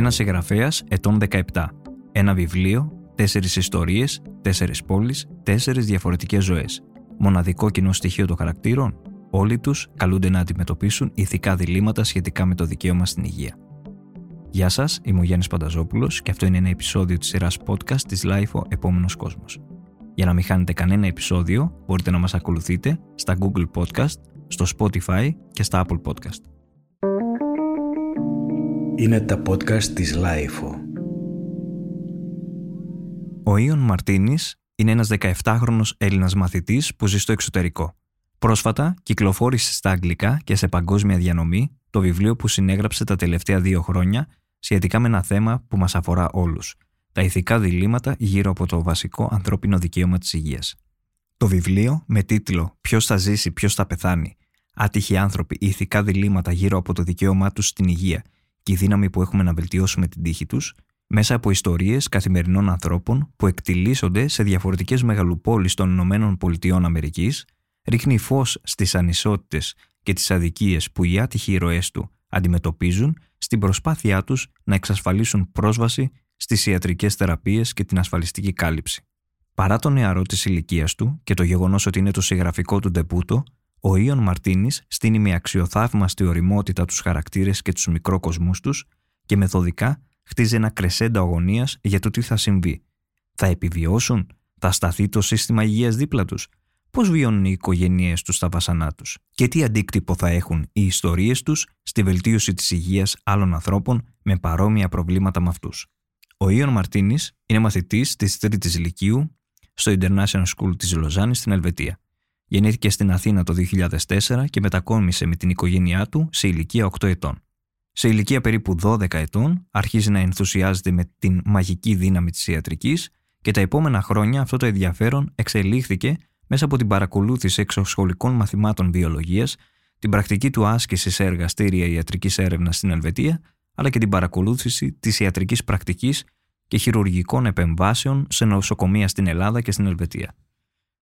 Ένας συγγραφέας ετών 17. Ένα βιβλίο, τέσσερις ιστορίες, τέσσερις πόλεις, τέσσερις διαφορετικές ζωές. Μοναδικό κοινό στοιχείο των χαρακτήρων, όλοι τους καλούνται να αντιμετωπίσουν ηθικά διλήμματα σχετικά με το δικαίωμα στην υγεία. Γεια σας, είμαι ο Γιάννης Πανταζόπουλος και αυτό είναι ένα επεισόδιο της σειράς podcast της LIFO Επόμενος Κόσμος. Για να μην χάνετε κανένα επεισόδιο, μπορείτε να μας ακολουθείτε στα Google Podcast, στο Spotify και στα Apple Podcast. Είναι τα podcast της LIFO. Ο Ιων Μαρτίνης είναι ένας 17χρονος Έλληνας μαθητής που ζει στο εξωτερικό. Πρόσφατα κυκλοφόρησε στα αγγλικά και σε παγκόσμια διανομή το βιβλίο που συνέγραψε τα τελευταία δύο χρόνια σχετικά με ένα θέμα που μας αφορά όλους. Τα ηθικά διλήμματα γύρω από το βασικό ανθρώπινο δικαίωμα της υγείας. Το βιβλίο με τίτλο «Ποιος θα ζήσει, ποιος θα πεθάνει» άτυχοι άνθρωποι, ηθικά διλήμματα γύρω από το δικαίωμά τους στην υγεία και η δύναμη που έχουμε να βελτιώσουμε την τύχη τους, μέσα από ιστορίες καθημερινών ανθρώπων που εκτιλήσονται σε διαφορετικές μεγαλοπόλεις των Ηνωμένων Πολιτειών Αμερικής, ρίχνει φως στις ανισότητες και τις αδικίες που οι άτυχοι ήρωές του αντιμετωπίζουν στην προσπάθειά τους να εξασφαλίσουν πρόσβαση στις ιατρικές θεραπείες και την ασφαλιστική κάλυψη. Παρά το νεαρό της ηλικίας του και το γεγονός ότι είναι το συγγραφικό του ντεπούτο, ο Ιων Μαρτίνης στείνει με αξιοθαύμαστη οριμότητα τους χαρακτήρες και τους μικρόκοσμούς τους και μεθοδικά χτίζει ένα κρεσέντα αγωνίας για το τι θα συμβεί. Θα επιβιώσουν, θα σταθεί το σύστημα υγείας δίπλα τους, πώς βιώνουν οι οικογένειές τους στα βασανά τους; Και τι αντίκτυπο θα έχουν οι ιστορίες τους στη βελτίωση της υγείας άλλων ανθρώπων με παρόμοια προβλήματα με αυτούς; Ο Ιων Μαρτίνης είναι μαθητής της Τρίτης Λυκείου στο International School της Λοζάνης στην Ελβετία. Γεννήθηκε στην Αθήνα το 2004 και μετακόμισε με την οικογένειά του σε ηλικία 8 ετών. Σε ηλικία περίπου 12 ετών αρχίζει να ενθουσιάζεται με την μαγική δύναμη της ιατρικής και τα επόμενα χρόνια αυτό το ενδιαφέρον εξελίχθηκε μέσα από την παρακολούθηση εξωσχολικών μαθημάτων βιολογίας, την πρακτική του άσκησης σε εργαστήρια ιατρικής έρευνας στην Ελβετία, αλλά και την παρακολούθηση της ιατρικής πρακτικής και χειρουργικών επεμβάσεων σε νοσοκομεία στην Ελλάδα και στην Ελβετία.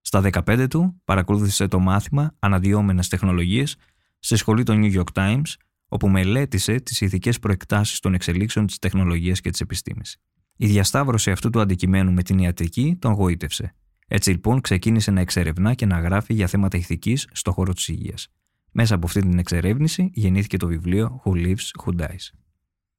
Στα 15 του παρακολούθησε το μάθημα Αναδυόμενες τεχνολογίες στη σχολή των New York Times, όπου μελέτησε τις ηθικές προεκτάσεις των εξελίξεων της τεχνολογίας και της επιστήμης. Η διασταύρωση αυτού του αντικειμένου με την ιατρική τον γοήτευσε. Έτσι λοιπόν ξεκίνησε να εξερευνά και να γράφει για θέματα ηθικής στον χώρο της υγείας. Μέσα από αυτή την εξερεύνηση γεννήθηκε το βιβλίο Who Lives, Who Dies.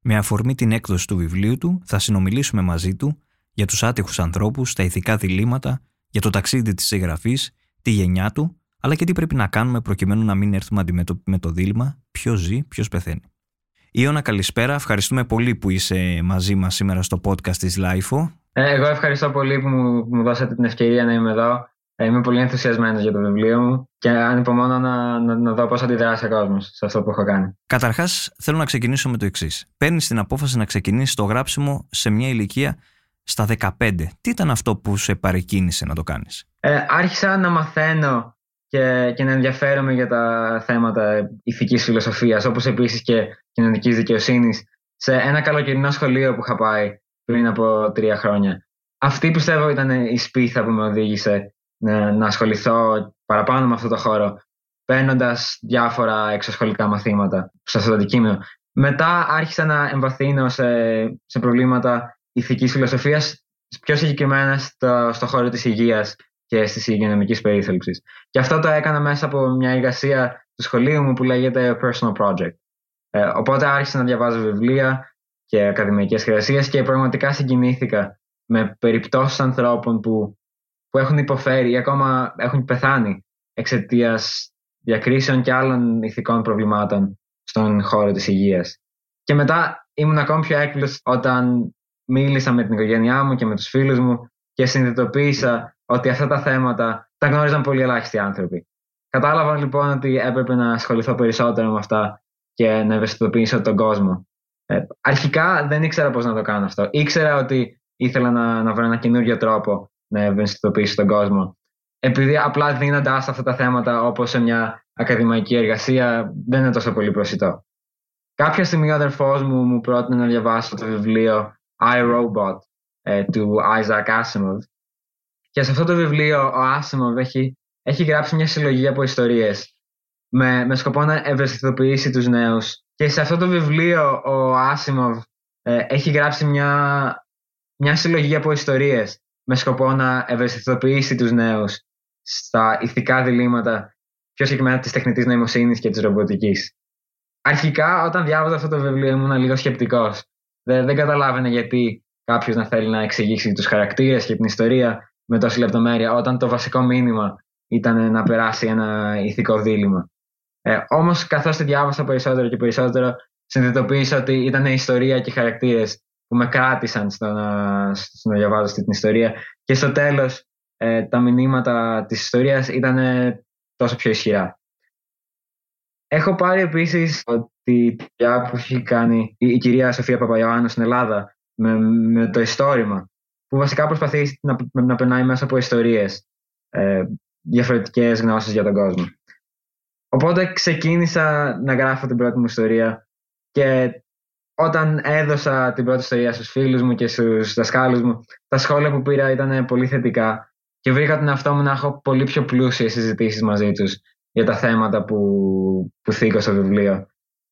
Με αφορμή την έκδοση του βιβλίου του, θα συνομιλήσουμε μαζί του για τους άτυχους ανθρώπους, τα ηθικά διλήμματα για το ταξίδι της συγγραφής, τη γενιά του, αλλά και τι πρέπει να κάνουμε προκειμένου να μην έρθουμε αντιμέτωποι με το δίλημα ποιος ζει, ποιος πεθαίνει. Ιωνα, καλησπέρα. Ευχαριστούμε πολύ που είσαι μαζί μας σήμερα στο podcast της LIFO. Ε, εγώ ευχαριστώ πολύ που μου, μου δώσατε την ευκαιρία να είμαι εδώ. Ε, είμαι πολύ ενθουσιασμένος για το βιβλίο μου και ανυπομονώ να, να, να δω πώς αντιδράσει ο κόσμος σε αυτό που έχω κάνει. Καταρχάς, θέλω να ξεκινήσω με το εξής. Παίρνεις την απόφαση να ξεκινήσεις το γράψιμο σε μια ηλικία στα 15. Τι ήταν αυτό που σε παρεκκίνησε να το κάνεις; Ε, άρχισα να μαθαίνω και, και να ενδιαφέρομαι για τα θέματα ηθικής φιλοσοφίας, όπως επίσης και κοινωνικής δικαιοσύνης, σε ένα καλοκαιρινό σχολείο που είχα πάει πριν από τρία χρόνια. Αυτή πιστεύω ήταν η σπίθα που με οδήγησε να, να ασχοληθώ παραπάνω με αυτό το χώρο, παίρνοντας διάφορα εξωσχολικά μαθήματα σε αυτό το αντικείμενο. Μετά άρχισα να εμβαθύνω σε, σε προβλήματα Ηθικής φιλοσοφίας, πιο συγκεκριμένα στο, στο χώρο της υγείας και τη υγειονομικής περίθαλψης. Και αυτό το έκανα μέσα από μια εργασία του σχολείου μου που λέγεται Personal Project. Ε, οπότε άρχισα να διαβάζω βιβλία και ακαδημαϊκές εργασίες και πραγματικά συγκινήθηκα με περιπτώσεις ανθρώπων που, που έχουν υποφέρει ή ακόμα έχουν πεθάνει εξαιτίας διακρίσεων και άλλων ηθικών προβλημάτων στον χώρο της υγείας. Και μετά ήμουν ακόμη πιο έκπληκτος όταν μίλησα με την οικογένειά μου και με τους φίλους μου και συνειδητοποίησα ότι αυτά τα θέματα τα γνώριζαν πολύ ελάχιστοι άνθρωποι. Κατάλαβα λοιπόν ότι έπρεπε να ασχοληθώ περισσότερο με αυτά και να ευαισθητοποιήσω τον κόσμο. Ε, αρχικά δεν ήξερα πώς να το κάνω αυτό. Ήξερα ότι ήθελα να, να βρω ένα καινούριο τρόπο να ευαισθητοποιήσω τον κόσμο. Επειδή απλά δίνοντα αυτά τα θέματα όπως σε μια ακαδημαϊκή εργασία δεν είναι τόσο πολύ προσιτό. Κάποια στιγμή ο αδερφός μου μου πρότεινε να διαβάσω το βιβλίο iRobot ε, του Isaac Asimov. Και σε αυτό το βιβλίο ο Asimov έχει, έχει γράψει μια συλλογή από ιστορίες με, με σκοπό να ευαισθητοποιήσει τους νέους. Και σε αυτό το βιβλίο ο Asimov ε, έχει γράψει μια, μια συλλογή από ιστορίες με σκοπό να ευαισθητοποιήσει τους νέους στα ηθικά διλήμματα, πιο συγκεκριμένα της τεχνητής νοημοσύνης και της ρομποτικής. Αρχικά, όταν διάβαζα αυτό το βιβλίο, ήμουν λίγο σκεπτικός. Δεν, δεν καταλάβαινε γιατί κάποιος να θέλει να εξηγήσει τους χαρακτήρες και την ιστορία με τόση λεπτομέρεια, όταν το βασικό μήνυμα ήταν να περάσει ένα ηθικό δίλημα. Ε, Όμως, καθώς τη διάβασα περισσότερο και περισσότερο, συνειδητοποίησα ότι ήταν η ιστορία και οι χαρακτήρες που με κράτησαν στο να, στο να διαβάζω αυτή την ιστορία. Και στο τέλος, ε, τα μηνύματα της ιστορίας ήταν τόσο πιο ισχυρά. Έχω πάρει επίσης ότι τη δουλειά που έχει κάνει η, η κυρία Σοφία Παπαϊωάννου στην Ελλάδα με, με το ιστόρημα, που βασικά προσπαθεί να, να περνάει μέσα από ιστορίες ε, διαφορετικές γνώσεις για τον κόσμο. Οπότε ξεκίνησα να γράφω την πρώτη μου ιστορία και όταν έδωσα την πρώτη ιστορία στους φίλους μου και στους δασκάλους μου, τα σχόλια που πήρα ήταν πολύ θετικά και βρήκα τον εαυτό μου να έχω πολύ πιο πλούσιες συζητήσεις μαζί τους για τα θέματα που, που θήκω στο βιβλίο.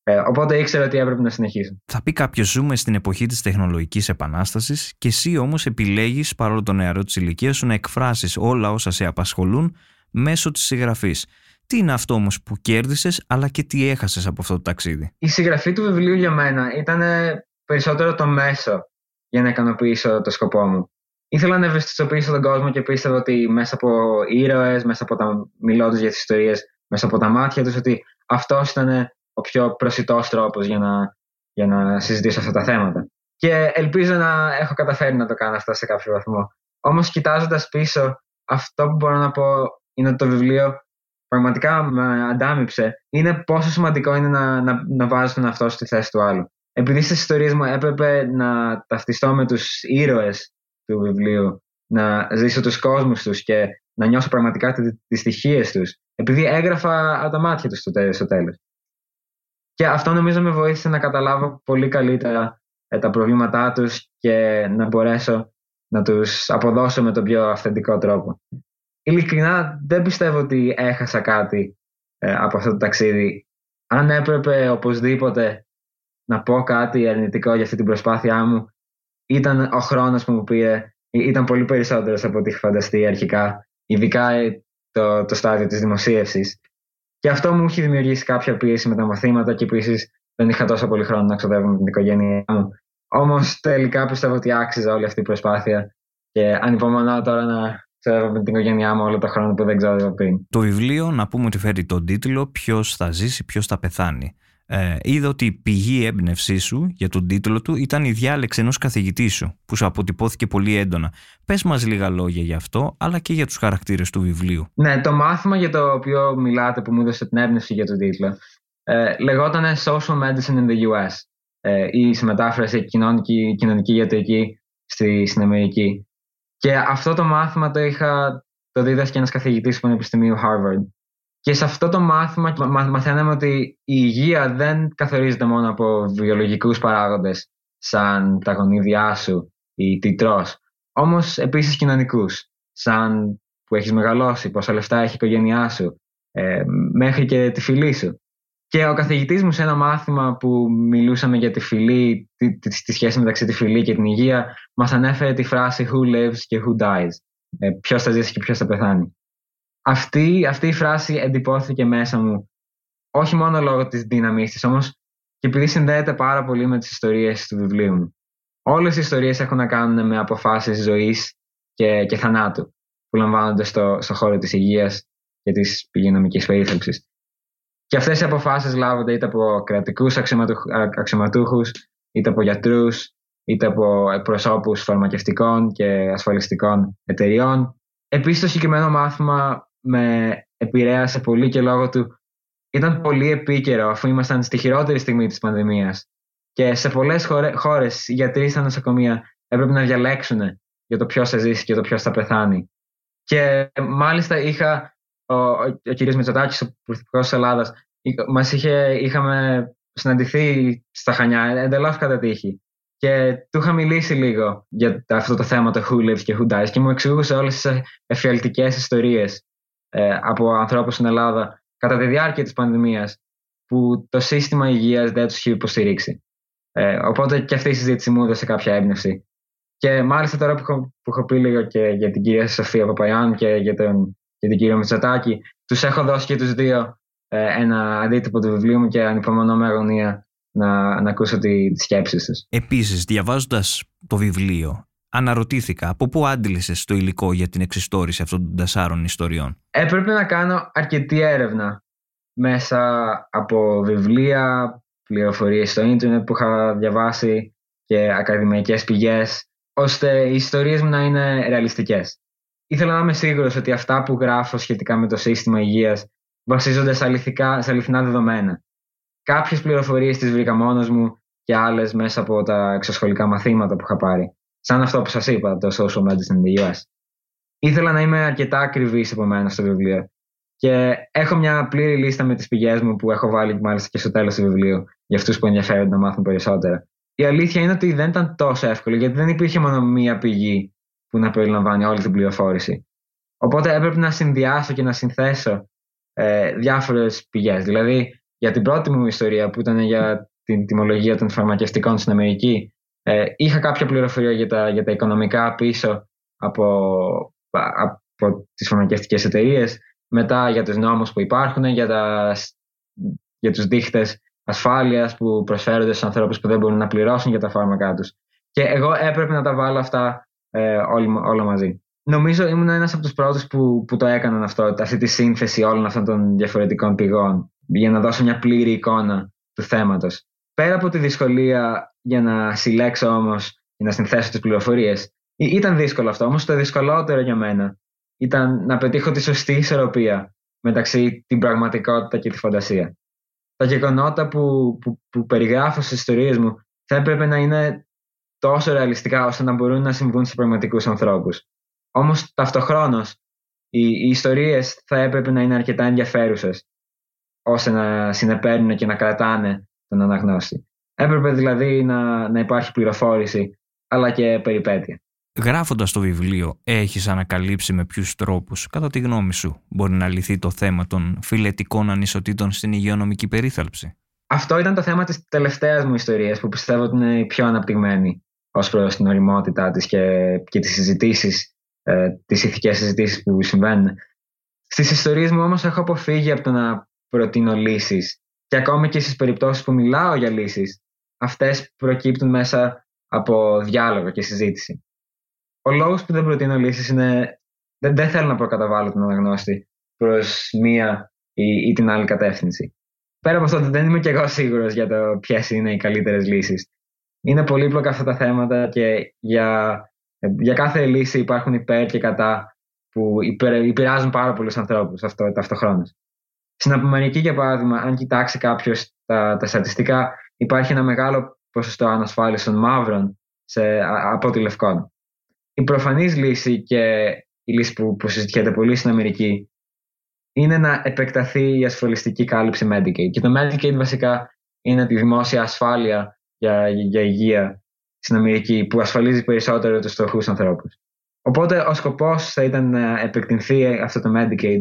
Ε, οπότε ήξερα ότι έπρεπε να συνεχίσω. Θα πει κάποιος ζούμε στην εποχή της τεχνολογικής επανάστασης και εσύ όμως επιλέγεις παρόλο το νεαρό της ηλικίας σου να εκφράσεις όλα όσα σε απασχολούν μέσω της συγγραφής. Τι είναι αυτό όμως που κέρδισες, αλλά και τι έχασες από αυτό το ταξίδι; Η συγγραφή του βιβλίου για μένα ήταν περισσότερο το μέσο για να ικανοποιήσω το σκοπό μου. Ήθελα να ευαισθητοποιήσω τον κόσμο και πίστευα ότι μέσα από ήρωες, μέσα από τα μιλώντας για τις ιστορίες, μέσα από τα μάτια τους, ότι αυτός ήταν ο πιο προσιτός τρόπος για να, για να συζητήσω αυτά τα θέματα. Και ελπίζω να έχω καταφέρει να το κάνω αυτό σε κάποιο βαθμό. Όμως, κοιτάζοντας πίσω, αυτό που μπορώ να πω είναι ότι το βιβλίο πραγματικά με αντάμυψε είναι πόσο σημαντικό είναι να, να, να βάζει τον εαυτό στη θέση του άλλου. Επειδή στις ιστορίες μου έπρεπε να ταυτιστώ με τους ήρωες του βιβλίου, να ζήσω τους κόσμους τους και να νιώσω πραγματικά τις στοιχείες τους, επειδή έγραφα από τα μάτια τους στο τέλος. Και αυτό νομίζω με βοήθησε να καταλάβω πολύ καλύτερα ε, τα προβλήματά τους και να μπορέσω να τους αποδώσω με τον πιο αυθεντικό τρόπο ειλικρινά δεν πιστεύω ότι έχασα κάτι ε, από αυτό το ταξίδι. Αν έπρεπε οπωσδήποτε να πω κάτι αρνητικό για αυτή την προσπάθειά μου, ήταν ο χρόνος που μου πήρε. Ήταν πολύ περισσότερος από ό,τι είχα φανταστεί αρχικά, ειδικά ε, το, το στάδιο της δημοσίευσης. Και αυτό μου έχει δημιουργήσει κάποια πίεση με τα μαθήματα και επίσης δεν είχα τόσο πολύ χρόνο να ξοδεύω με την οικογένειά μου. Όμως τελικά πιστεύω ότι άξιζε όλη αυτή η προσπάθεια και ανυπομονώ τώρα να ξέρω με την οικογένειά μου όλο το χρόνο που δεν ξέρω πριν. Το βιβλίο, να πούμε ότι φέρει τον τίτλο Ποιος θα ζήσει, ποιος θα πεθάνει. Ε, είδα ότι η πηγή έμπνευσή σου για τον τίτλο του ήταν η διάλεξη ενός καθηγητή σου, που σου αποτυπώθηκε πολύ έντονα. Πες μας λίγα λόγια για αυτό, αλλά και για τους χαρακτήρες του βιβλίου. Ναι, το μάθημα για το οποίο μιλάτε, που μου έδωσε την έμπνευση για τον τίτλο, ε, λεγόταν Social Medicine in the US. Ε, ή σε μετάφραση κοινωνική, κοινωνική ιατρική στη, στην Αμερική. Και αυτό το μάθημα το είχα, το δίδασκε ένας καθηγητής του Πανεπιστημίου Harvard. Και σε αυτό το μάθημα μαθαίναμε ότι η υγεία δεν καθορίζεται μόνο από βιολογικούς παράγοντες σαν τα γονίδια σου ή τι τρως, όμως επίσης κοινωνικούς, σαν που έχεις μεγαλώσει, πόσα λεφτά έχει η οικογένειά σου, ε, μέχρι και τη φυλή σου. Και ο καθηγητής μου σε ένα μάθημα που μιλούσαμε για τη φυλή, τη, τη, τη σχέση μεταξύ τη φυλή και την υγεία, μας ανέφερε τη φράση Who lives και who dies. Ε, ποιος θα ζήσει και ποιος θα πεθάνει. Αυτή, αυτή η φράση εντυπώθηκε μέσα μου, όχι μόνο λόγω της δύναμής της, όμως και επειδή συνδέεται πάρα πολύ με τις ιστορίες του βιβλίου μου. Όλες οι ιστορίες έχουν να κάνουν με αποφάσεις ζωής και, και θανάτου που λαμβάνονται στο, στο χώρο της υγείας και της υγειονομική περίθαλψης. Και αυτές οι αποφάσεις λάβονται είτε από κρατικούς αξιωματούχους, είτε από γιατρούς, είτε από εκπροσώπους φαρμακευτικών και ασφαλιστικών εταιριών. Επίσης, το συγκεκριμένο μάθημα με επηρέασε πολύ και λόγω του ήταν πολύ επίκαιρο αφού ήμασταν στη χειρότερη στιγμή της πανδημίας. Και σε πολλές χώρες οι γιατροί στα νοσοκομεία έπρεπε να διαλέξουν για το ποιος θα ζήσει και το ποιος θα πεθάνει. Και μάλιστα είχα ο, ο, ο κ. Μητσοτάκης, ο Πρωθυπουργός της Ελλάδας, μας είχαμε συναντηθεί στα Χανιά εντελώς κατά τύχη. Και του είχα μιλήσει λίγο για αυτό το θέμα το who lives και who dies και μου εξηγούσε όλες τις εφιαλτικές ιστορίες ε, από ανθρώπους στην Ελλάδα κατά τη διάρκεια της πανδημίας που το σύστημα υγείας δεν τους είχε υποστηρίξει. Ε, οπότε και αυτή η συζήτηση μου έδωσε κάποια έμπνευση. Και μάλιστα τώρα που έχω, που έχω πει λίγο και για την κυρία Σοφία Παπαϊάν και για, τον, για την κυρία Μητσοτάκη, τους έχω δώσει και τους δύο ε, ένα αντίτυπο του βιβλίου μου και ανυπομονώ με αγωνία να, να ακούσω τι, τις σκέψεις τους. Επίσης, διαβάζοντας το βιβλίο, αναρωτήθηκα από πού άντλησες το υλικό για την εξιστόρηση αυτών των τεσσάρων ιστοριών. Έπρεπε να κάνω αρκετή έρευνα μέσα από βιβλία, πληροφορίες στο ίντερνετ που είχα διαβάσει και ακαδημαϊκές πηγές, ώστε οι ιστορίες μου να είναι ρεαλιστικές. Ήθελα να είμαι σίγουρος ότι αυτά που γράφω σχετικά με το σύστημα υγείας βασίζονται σε, αληθικά, σε αληθινά δεδομένα. Κάποιες πληροφορίες τις βρήκα μόνος μου και άλλες μέσα από τα εξωσχολικά μαθήματα που είχα πάρει. Σαν αυτό που σας είπα, το Social Medicine in the US. Ήθελα να είμαι αρκετά ακριβής επομένω στο βιβλίο. Και έχω μια πλήρη λίστα με τις πηγές μου που έχω βάλει μάλιστα και στο τέλος του βιβλίου για αυτούς που ενδιαφέρονται να μάθουν περισσότερα. Η αλήθεια είναι ότι δεν ήταν τόσο εύκολο γιατί δεν υπήρχε μόνο μία πηγή που να περιλαμβάνει όλη την πληροφόρηση. Οπότε έπρεπε να συνδυάσω και να συνθέσω ε, διάφορες πηγές. Δηλαδή, για την πρώτη μου ιστορία που ήταν για την τιμολογία των φαρμακευτικών στην Αμερική, ε, είχα κάποια πληροφορία για τα, για τα οικονομικά πίσω από, από τις φαρμακευτικές εταιρείες, μετά για τους νόμους που υπάρχουν, για, τα, για τους δείχτες ασφάλειας που προσφέρονται στους ανθρώπους που δεν μπορούν να πληρώσουν για τα φάρμακά τους. Και εγώ έπρεπε να τα βάλω αυτά ε, όλα μαζί νομίζω ήμουν ένας από τους πρώτους που, που το έκαναν αυτό, αυτή τη σύνθεση όλων αυτών των διαφορετικών πηγών για να δώσω μια πλήρη εικόνα του θέματος. Πέρα από τη δυσκολία για να συλλέξω όμως και να συνθέσω τις πληροφορίες, ήταν δύσκολο αυτό, όμως το δυσκολότερο για μένα ήταν να πετύχω τη σωστή ισορροπία μεταξύ την πραγματικότητα και τη φαντασία. Τα γεγονότα που, που, που περιγράφω στις ιστορίες μου θα έπρεπε να είναι τόσο ρεαλιστικά ώστε να μπορούν να συμβούν σε πραγματικούς ανθρώπους. Όμως ταυτοχρόνως οι, οι ιστορίες θα έπρεπε να είναι αρκετά ενδιαφέρουσες ώστε να συνεπέρνουν και να κρατάνε τον αναγνώστη. Έπρεπε δηλαδή να, να υπάρχει πληροφόρηση αλλά και περιπέτεια. Γράφοντας το βιβλίο, έχεις ανακαλύψει με ποιους τρόπους, κατά τη γνώμη σου, μπορεί να λυθεί το θέμα των φιλετικών ανισοτήτων στην υγειονομική περίθαλψη; Αυτό ήταν το θέμα της τελευταίας μου ιστορίας που πιστεύω ότι είναι η πιο αναπτυγμένη ως προς την οριμότητά της και, και τις συζητήσεις ε, τις ηθικές συζητήσεις που συμβαίνουν. Στις ιστορίες μου όμως έχω αποφύγει από το να προτείνω λύσεις και ακόμη και στις περιπτώσεις που μιλάω για λύσεις αυτές προκύπτουν μέσα από διάλογο και συζήτηση. Ο λόγος που δεν προτείνω λύσεις είναι δεν, δεν θέλω να προκαταβάλω τον αναγνώστη προς μία ή, ή την άλλη κατεύθυνση. Πέρα από αυτό δεν είμαι και εγώ σίγουρος για το ποιες είναι οι καλύτερες λύσεις. Είναι πολύπλοκα αυτά τα θέματα και για ε, για κάθε λύση υπάρχουν υπέρ και κατά που υπερ, επηρεάζουν πάρα πολλούς ανθρώπους αυτό ταυτοχρόνως. Στην Απομανική, για παράδειγμα, αν κοιτάξει κάποιος τα, τα στατιστικά, υπάρχει ένα μεγάλο ποσοστό ανασφάλεια των μαύρων σε, από τη Λευκόν. Η προφανής λύση και η λύση που, που συζητιέται πολύ στην Αμερική είναι να επεκταθεί η ασφαλιστική κάλυψη Medicaid. Και το Medicaid βασικά είναι τη δημόσια ασφάλεια για, για υγεία στην Αμερική που ασφαλίζει περισσότερο τους φτωχούς ανθρώπους. Οπότε ο σκοπός θα ήταν να επεκτηνθεί αυτό το Medicaid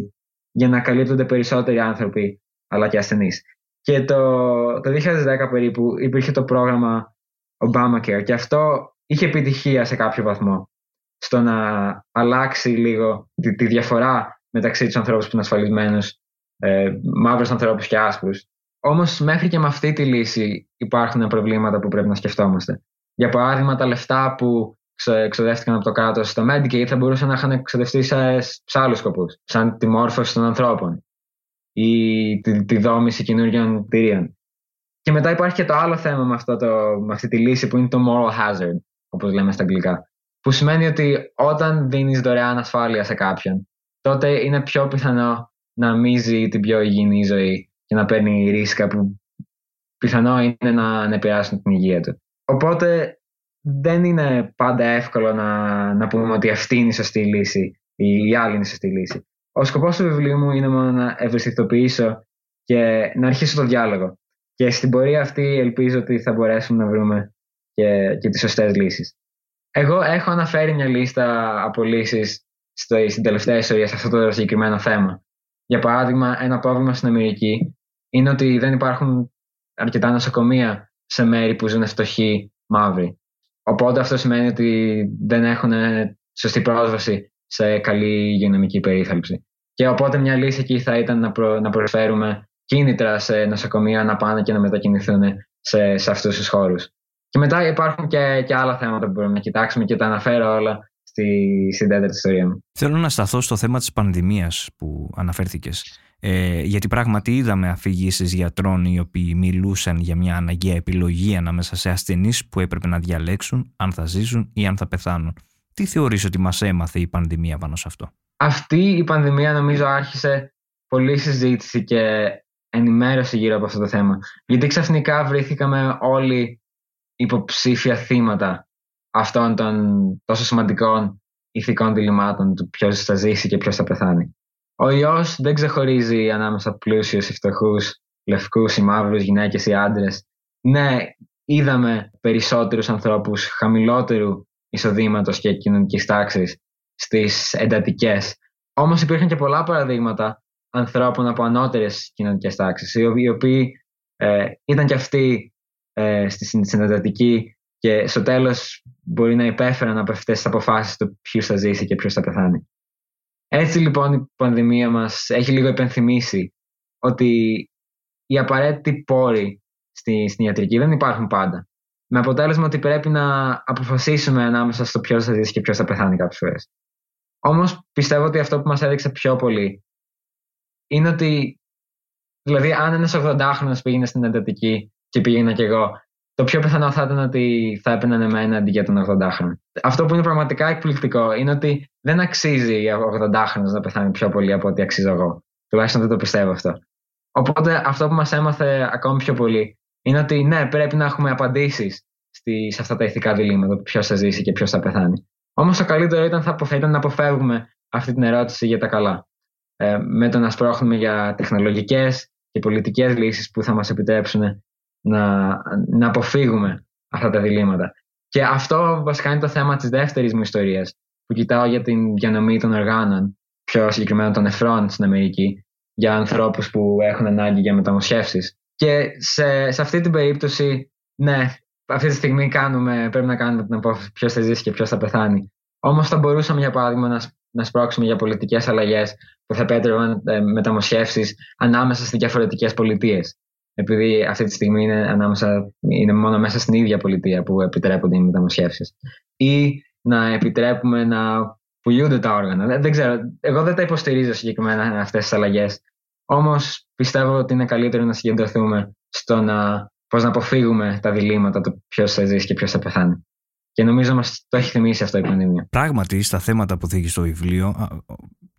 για να καλύπτονται περισσότεροι άνθρωποι αλλά και ασθενείς. Και το, το 2010 περίπου υπήρχε το πρόγραμμα Obamacare και αυτό είχε επιτυχία σε κάποιο βαθμό στο να αλλάξει λίγο τη, τη διαφορά μεταξύ τους ανθρώπους που είναι ασφαλισμένους, ε, μαύρους ανθρώπους και άσπρους. Όμως, μέχρι και με αυτή τη λύση υπάρχουν προβλήματα που πρέπει να σκεφτόμαστε. Για παράδειγμα, τα λεφτά που εξοδεύτηκαν από το κράτος στο Medicaid θα μπορούσαν να είχαν εξοδευτεί σε, σε άλλους σκοπούς, σαν τη μόρφωση των ανθρώπων ή τη, τη δόμηση καινούριων κτηρίων. Και μετά υπάρχει και το άλλο θέμα με, αυτό το, με αυτή τη λύση που είναι το moral hazard, όπως λέμε στα αγγλικά. Που σημαίνει ότι όταν δίνεις δωρεάν ασφάλεια σε κάποιον, τότε είναι πιο πιθανό να μην ζει την πιο υγιεινή ζωή και να παίρνει ρίσκα που πιθανό είναι να, να επηρεάσουν την υγεία του. Οπότε δεν είναι πάντα εύκολο να, να πούμε ότι αυτή είναι η σωστή λύση ή η άλλη είναι η σωστή λύση. Ο σκοπός του βιβλίου μου είναι μόνο να ευαισθητοποιήσω και να αρχίσω το διάλογο. Και στην πορεία αυτή ελπίζω ότι θα μπορέσουμε να βρούμε και, και τις σωστές λύσεις. Εγώ έχω αναφέρει μια λίστα από λύσεις στην τελευταία ιστορία σε αυτό το συγκεκριμένο θέμα. Για παράδειγμα, ένα πρόβλημα στην Αμερική είναι ότι δεν υπάρχουν αρκετά νοσοκομεία σε μέρη που ζουν φτωχοί μαύροι. Οπότε αυτό σημαίνει ότι δεν έχουν σωστή πρόσβαση σε καλή υγειονομική περίθαλψη. Και οπότε μια λύση εκεί θα ήταν να, να προσφέρουμε κίνητρα σε νοσοκομεία να πάνε και να μετακινηθούν σε, σε αυτούς τους χώρους. Και μετά υπάρχουν και, και άλλα θέματα που μπορούμε να κοιτάξουμε και τα αναφέρω όλα στη, στην τέταρτη ιστορία μου. Θέλω να σταθώ στο θέμα της πανδημίας που αναφέρθηκες. Ε, γιατί πράγματι είδαμε αφηγήσεις γιατρών οι οποίοι μιλούσαν για μια αναγκαία επιλογή ανάμεσα σε ασθενείς που έπρεπε να διαλέξουν αν θα ζήσουν ή αν θα πεθάνουν. Τι θεωρείς ότι μας έμαθε η πανδημία πάνω σε αυτό; Αυτή η πανδημία νομίζω άρχισε πολλή συζήτηση και ενημέρωση γύρω από αυτό το θέμα. Γιατί ξαφνικά βρήθηκαμε όλοι υποψήφια θύματα αυτών των τόσο σημαντικών ηθικών διλημάτων του ποιος θα ζήσει και ποιος θα πεθάνει. Ο ιός δεν ξεχωρίζει ανάμεσα πλούσιους ή φτωχούς, λευκούς ή μαύρους, γυναίκες ή άντρες. Ναι, είδαμε περισσότερους ανθρώπους χαμηλότερου εισοδήματος και κοινωνικής τάξης στις εντατικές. Όμως υπήρχαν και πολλά παραδείγματα ανθρώπων από ανώτερες κοινωνικές τάξεις, οι οποίοι ε, ήταν και αυτοί ε, στη συνεντατική και στο τέλος μπορεί να υπέφεραν από αυτές τις αποφάσεις του ποιος θα ζήσει και ποιος θα πεθάνει. Έτσι λοιπόν η πανδημία μας έχει λίγο υπενθυμίσει ότι οι απαραίτητοι πόροι στη, στην ιατρική δεν υπάρχουν πάντα. Με αποτέλεσμα ότι πρέπει να αποφασίσουμε ανάμεσα στο ποιος θα ζήσει και ποιος θα πεθάνει κάποιες φορές. Όμως πιστεύω ότι αυτό που μας έδειξε πιο πολύ είναι ότι, δηλαδή, αν ένας 80χρονο πήγαινε στην εντατική και πήγαινα κι εγώ, το πιο πιθανό θα ήταν ότι θα έπαιρναν εμένα αντί για τον 80χρονο. Αυτό που είναι πραγματικά εκπληκτικό είναι ότι δεν αξίζει ο 80χρονο να πεθάνει πιο πολύ από ό,τι αξίζω εγώ. Τουλάχιστον δεν το πιστεύω αυτό. Οπότε αυτό που μας έμαθε ακόμη πιο πολύ είναι ότι ναι, πρέπει να έχουμε απαντήσεις σε αυτά τα ηθικά διλήμματα, ποιος θα ζήσει και ποιος θα πεθάνει. Όμως το καλύτερο ήταν, θα, ήταν να αποφεύγουμε αυτή την ερώτηση για τα καλά. Ε, με το να σπρώχνουμε για τεχνολογικές και πολιτικές λύσεις που θα μας επιτρέψουν να, να αποφύγουμε αυτά τα διλήμματα. Και αυτό βασικά είναι το θέμα της δεύτερης μου ιστορίας, που κοιτάω για την διανομή των οργάνων, πιο συγκεκριμένα των νεφρών στην Αμερική, για ανθρώπους που έχουν ανάγκη για μεταμοσχεύσεις. Και σε, σε αυτή την περίπτωση, ναι, αυτή τη στιγμή κάνουμε, πρέπει να κάνουμε την απόφαση ποιος θα ζήσει και ποιος θα πεθάνει. Όμως θα μπορούσαμε, για παράδειγμα, να, να σπρώξουμε για πολιτικές αλλαγές που θα επέτρεπαν ε, μεταμοσχεύσεις ανάμεσα στις διαφορετικές πολιτείες επειδή αυτή τη στιγμή είναι, ανάμεσα, είναι μόνο μέσα στην ίδια πολιτεία που επιτρέπονται οι μεταμοσχεύσεις. Ή να επιτρέπουμε να πουλούνται τα όργανα. Δεν, ξέρω. Εγώ δεν τα υποστηρίζω συγκεκριμένα αυτές τις αλλαγές. Όμως πιστεύω ότι είναι καλύτερο να συγκεντρωθούμε στο να, πώς να αποφύγουμε τα διλήμματα του ποιος θα ζήσει και ποιος θα πεθάνει. Και νομίζω μας το έχει θυμίσει αυτό η πανδημία. Πράγματι, στα θέματα που θίγει στο βιβλίο,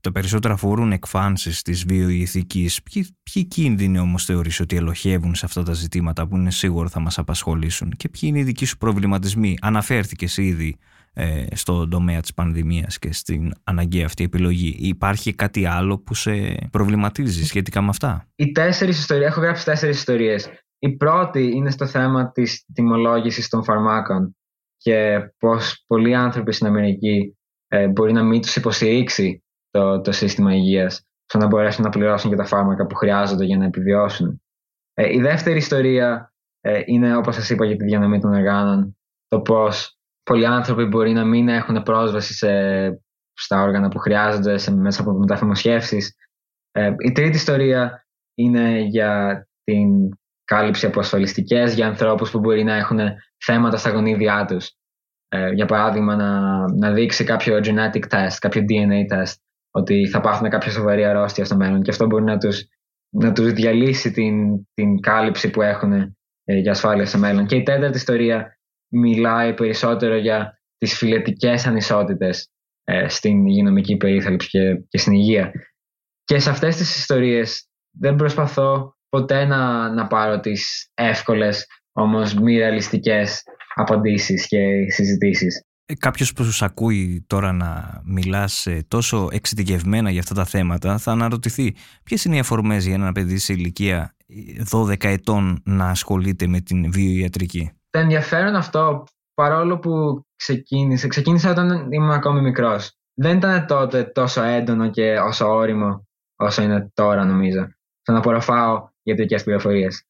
τα περισσότερα αφορούν εκφάνσεις της βιοειθικής. Ποιοι, ποιοι κίνδυνοι όμως θεωρείς ότι ελοχεύουν σε αυτά τα ζητήματα που είναι σίγουρο θα μας απασχολήσουν; Και ποιοι είναι οι δικοί σου προβληματισμοί; Αναφέρθηκες ήδη ε, στον τομέα της πανδημίας και στην αναγκαία αυτή επιλογή. Υπάρχει κάτι άλλο που σε προβληματίζει σχετικά με αυτά; Οι τέσσερις ιστορίες, έχω γράψει τέσσερις ιστορίες. Η πρώτη είναι στο θέμα της τιμολόγησης των φαρμάκων και πώς πολλοί άνθρωποι στην Αμερική ε, μπορεί να μην τους υποστηρίξει το, το σύστημα υγείας ώστε να μπορέσουν να πληρώσουν και τα φάρμακα που χρειάζονται για να επιβιώσουν. Ε, η δεύτερη ιστορία ε, είναι, όπως σας είπα, για τη διανομή των οργάνων. Το πώς πολλοί άνθρωποι μπορεί να μην έχουν πρόσβαση σε, στα όργανα που χρειάζονται σε, μέσα από μεταφημοσχεύσεις. Ε, η τρίτη ιστορία είναι για την κάλυψη από ασφαλιστικές για ανθρώπους που μπορεί να έχουν θέματα στα γονίδια τους. Ε, για παράδειγμα, να, να δείξει κάποιο genetic test, κάποιο DNA test ότι θα πάθουν κάποια σοβαρή αρρώστια στο μέλλον και αυτό μπορεί να τους, να τους διαλύσει την, την κάλυψη που έχουν ε, για ασφάλεια στο μέλλον. Και η τέταρτη ιστορία μιλάει περισσότερο για τις φιλετικές ανισότητες ε, στην υγειονομική περίθαλψη και, και στην υγεία. Και σε αυτές τις ιστορίες δεν προσπαθώ ποτέ να, να πάρω τις εύκολες όμως μη ρεαλιστικές απαντήσεις και συζητήσεις. Ε, Κάποιος που σου ακούει τώρα να μιλάς ε, τόσο εξειδικευμένα για αυτά τα θέματα θα αναρωτηθεί ποιες είναι οι αφορμές για ένα παιδί σε ηλικία 12 ε, ετών να ασχολείται με την βιοιατρική; Το ενδιαφέρον αυτό, παρόλο που ξεκίνησε, ξεκίνησε όταν ήμουν ακόμη μικρός. Δεν ήταν τότε τόσο έντονο και όσο όριμο όσο είναι τώρα νομίζω. Στο να απορροφάω ιατρικέ πληροφορίες.